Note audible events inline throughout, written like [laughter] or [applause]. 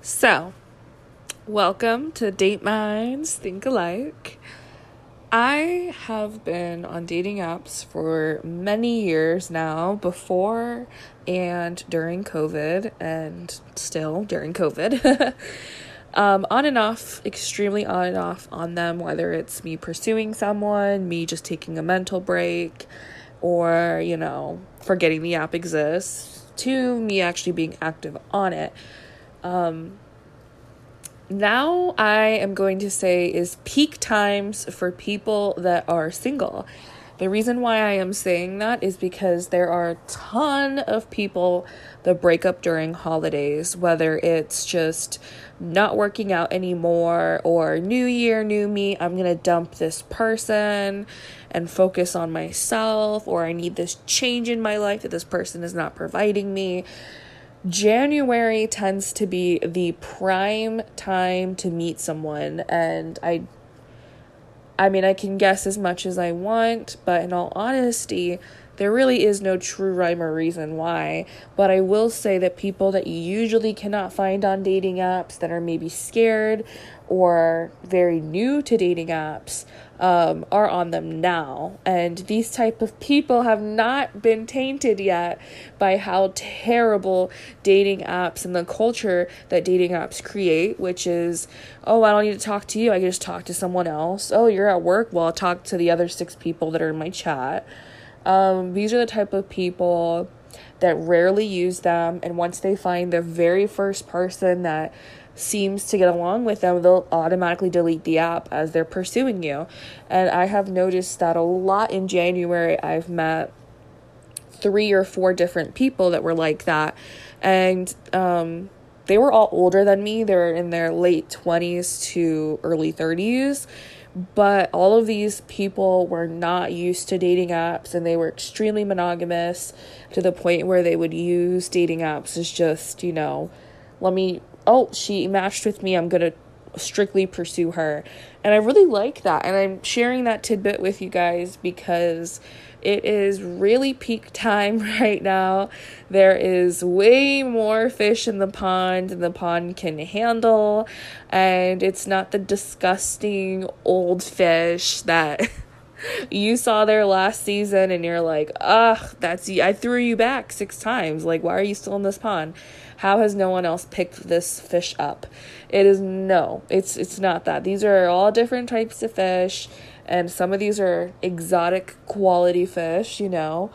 So, welcome to Date Minds Think Alike. I have been on dating apps for many years now, before and during COVID, and still during COVID. [laughs] um, on and off, extremely on and off on them, whether it's me pursuing someone, me just taking a mental break, or, you know, forgetting the app exists, to me actually being active on it. Um, now I am going to say is peak times for people that are single. The reason why I am saying that is because there are a ton of people that break up during holidays, whether it's just not working out anymore or new year, new me, I'm going to dump this person and focus on myself, or I need this change in my life that this person is not providing me. January tends to be the prime time to meet someone and I I mean I can guess as much as I want, but in all honesty, there really is no true rhyme or reason why, but I will say that people that you usually cannot find on dating apps that are maybe scared or very new to dating apps um, are on them now. And these type of people have not been tainted yet by how terrible dating apps and the culture that dating apps create which is oh i don't need to talk to you. I can just talk to someone else. Oh you're at work. Well i'll talk to the other six people that are in my chat. Um, these are the type of people that rarely use them, and once they find the very first person that seems to get along with them, they'll automatically delete the app as they're pursuing you. And I have noticed that a lot in January. I've met three or four different people that were like that, and um, they were all older than me. They were in their late 20s to early 30s but all of these people were not used to dating apps and they were extremely monogamous to the point where they would use dating apps as just, you know, let me, oh, she matched with me, I'm going to strictly pursue her. And I really like that. And I'm sharing that tidbit with you guys because it is really peak [laughs] time [laughs] right now. There is way more fish in the pond than the pond can handle. And it's not the disgusting old fish that. [laughs] you saw there last season and you're like, ugh, that's I threw you back six times. Like, why are you still in this pond? How has no one else picked this fish up? It is no, it's it's not that. These are all different types of fish and some of these are exotic quality fish, you know.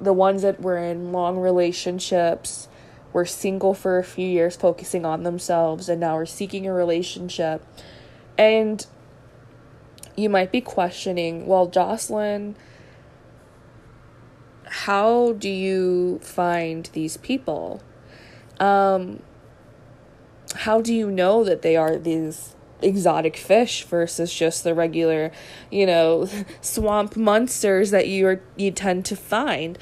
The ones that were in long relationships were single for a few years, focusing on themselves, and now are seeking a relationship. And you might be questioning, well, Jocelyn, how do you find these people? Um, how do you know that they are these exotic fish versus just the regular, you know, [laughs] swamp monsters that you are you tend to find.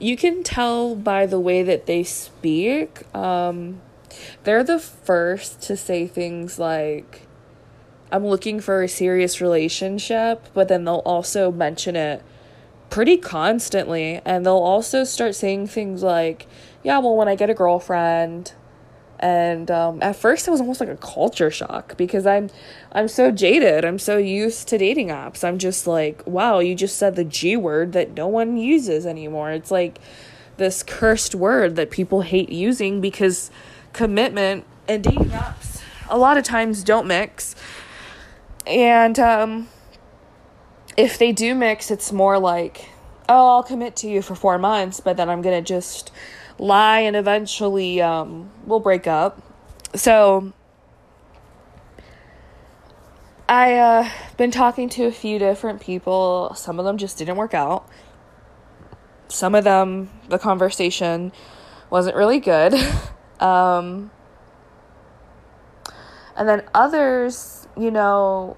You can tell by the way that they speak. Um, they're the first to say things like, "I'm looking for a serious relationship," but then they'll also mention it pretty constantly, and they'll also start saying things like, "Yeah, well, when I get a girlfriend." and um, at first it was almost like a culture shock because i'm i'm so jaded i'm so used to dating apps i'm just like wow you just said the g word that no one uses anymore it's like this cursed word that people hate using because commitment and dating apps a lot of times don't mix and um, if they do mix it's more like oh i'll commit to you for four months but then i'm gonna just lie and eventually um, we'll break up. So I uh been talking to a few different people. Some of them just didn't work out. Some of them the conversation wasn't really good. [laughs] um and then others, you know,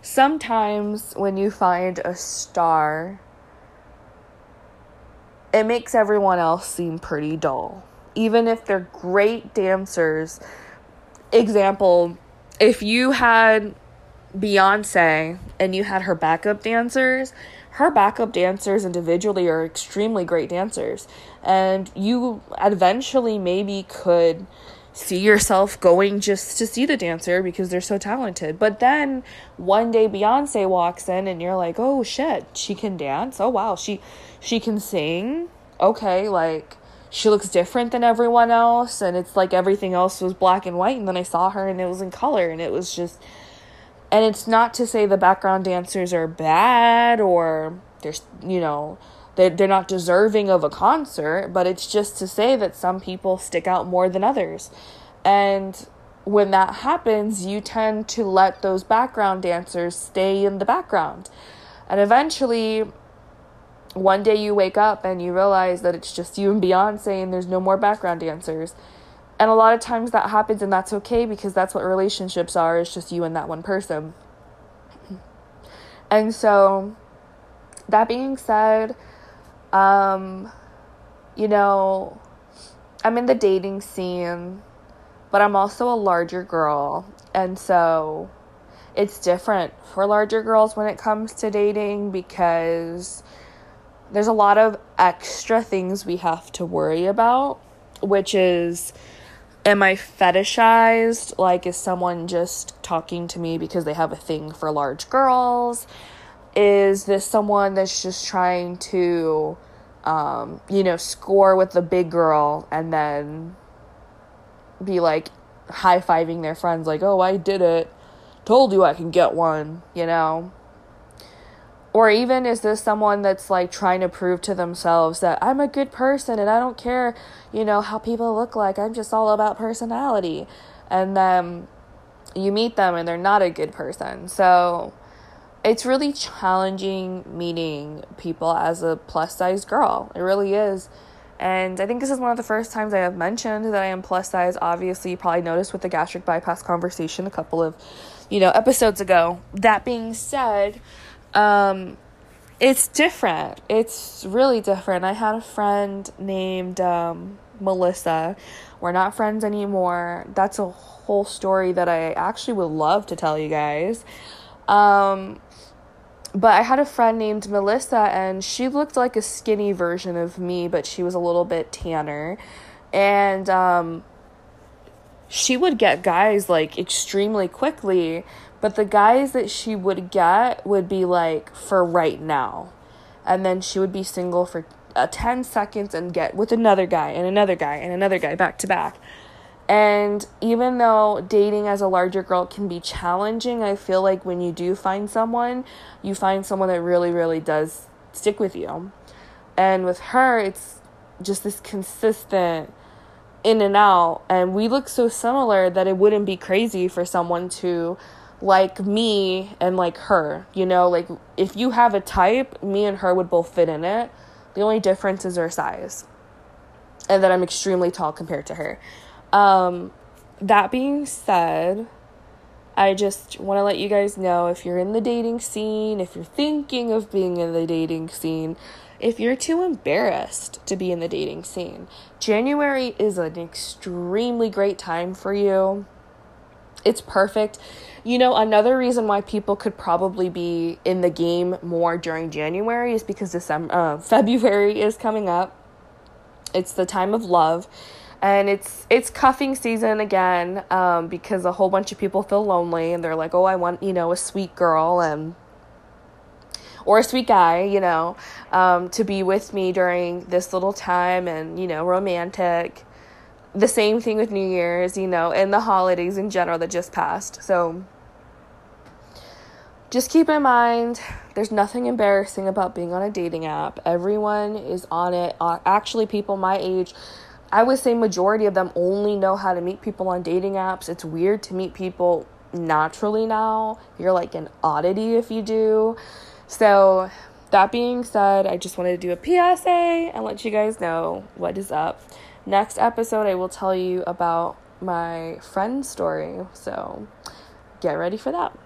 sometimes when you find a star it makes everyone else seem pretty dull. Even if they're great dancers. Example, if you had Beyonce and you had her backup dancers, her backup dancers individually are extremely great dancers. And you eventually maybe could see yourself going just to see the dancer because they're so talented. But then one day Beyonce walks in and you're like, "Oh shit, she can dance. Oh wow, she she can sing. Okay, like she looks different than everyone else and it's like everything else was black and white and then I saw her and it was in color and it was just and it's not to say the background dancers are bad or there's you know they they're not deserving of a concert, but it's just to say that some people stick out more than others. And when that happens, you tend to let those background dancers stay in the background. And eventually, one day you wake up and you realize that it's just you and Beyonce and there's no more background dancers. And a lot of times that happens and that's okay because that's what relationships are, it's just you and that one person. [clears throat] And so that being said, um, you know, I'm in the dating scene, but I'm also a larger girl. And so it's different for larger girls when it comes to dating because there's a lot of extra things we have to worry about, which is am I fetishized? Like, is someone just talking to me because they have a thing for large girls? Is this someone that's just trying to, um, you know, score with the big girl and then be like high fiving their friends, like, oh, I did it. Told you I can get one, you know? Or even is this someone that's like trying to prove to themselves that I'm a good person and I don't care, you know, how people look like. I'm just all about personality. And then you meet them and they're not a good person. So it's really challenging meeting people as a plus size girl. It really is. And I think this is one of the first times I have mentioned that I am plus size. Obviously, you probably noticed with the gastric bypass conversation a couple of, you know, episodes ago. That being said, um, it's different. It's really different. I had a friend named um, Melissa. We're not friends anymore. That's a whole story that I actually would love to tell you guys. Um, but I had a friend named Melissa, and she looked like a skinny version of me, but she was a little bit tanner. And um, she would get guys like extremely quickly, but the guys that she would get would be like for right now. And then she would be single for uh, 10 seconds and get with another guy and another guy and another guy back to back. And even though dating as a larger girl can be challenging, I feel like when you do find someone, you find someone that really, really does stick with you. And with her, it's just this consistent in and out. And we look so similar that it wouldn't be crazy for someone to like me and like her. You know, like if you have a type, me and her would both fit in it. The only difference is her size. And that I'm extremely tall compared to her. Um, that being said, I just want to let you guys know if you're in the dating scene, if you're thinking of being in the dating scene, if you're too embarrassed to be in the dating scene, January is an extremely great time for you. It's perfect. You know, another reason why people could probably be in the game more during January is because December, uh, [laughs] February is coming up. It's the time of love, and it's it's cuffing season again um, because a whole bunch of people feel lonely and they're like, oh, I want you know a sweet girl and or a sweet guy, you know, um, to be with me during this little time and you know romantic the same thing with New Year's, you know, and the holidays in general that just passed. So just keep in mind there's nothing embarrassing about being on a dating app. Everyone is on it. Uh, actually, people my age, I would say majority of them only know how to meet people on dating apps. It's weird to meet people naturally now. You're like an oddity if you do. So, that being said, I just wanted to do a PSA and let you guys know what is up. Next episode, I will tell you about my friend's story. So get ready for that.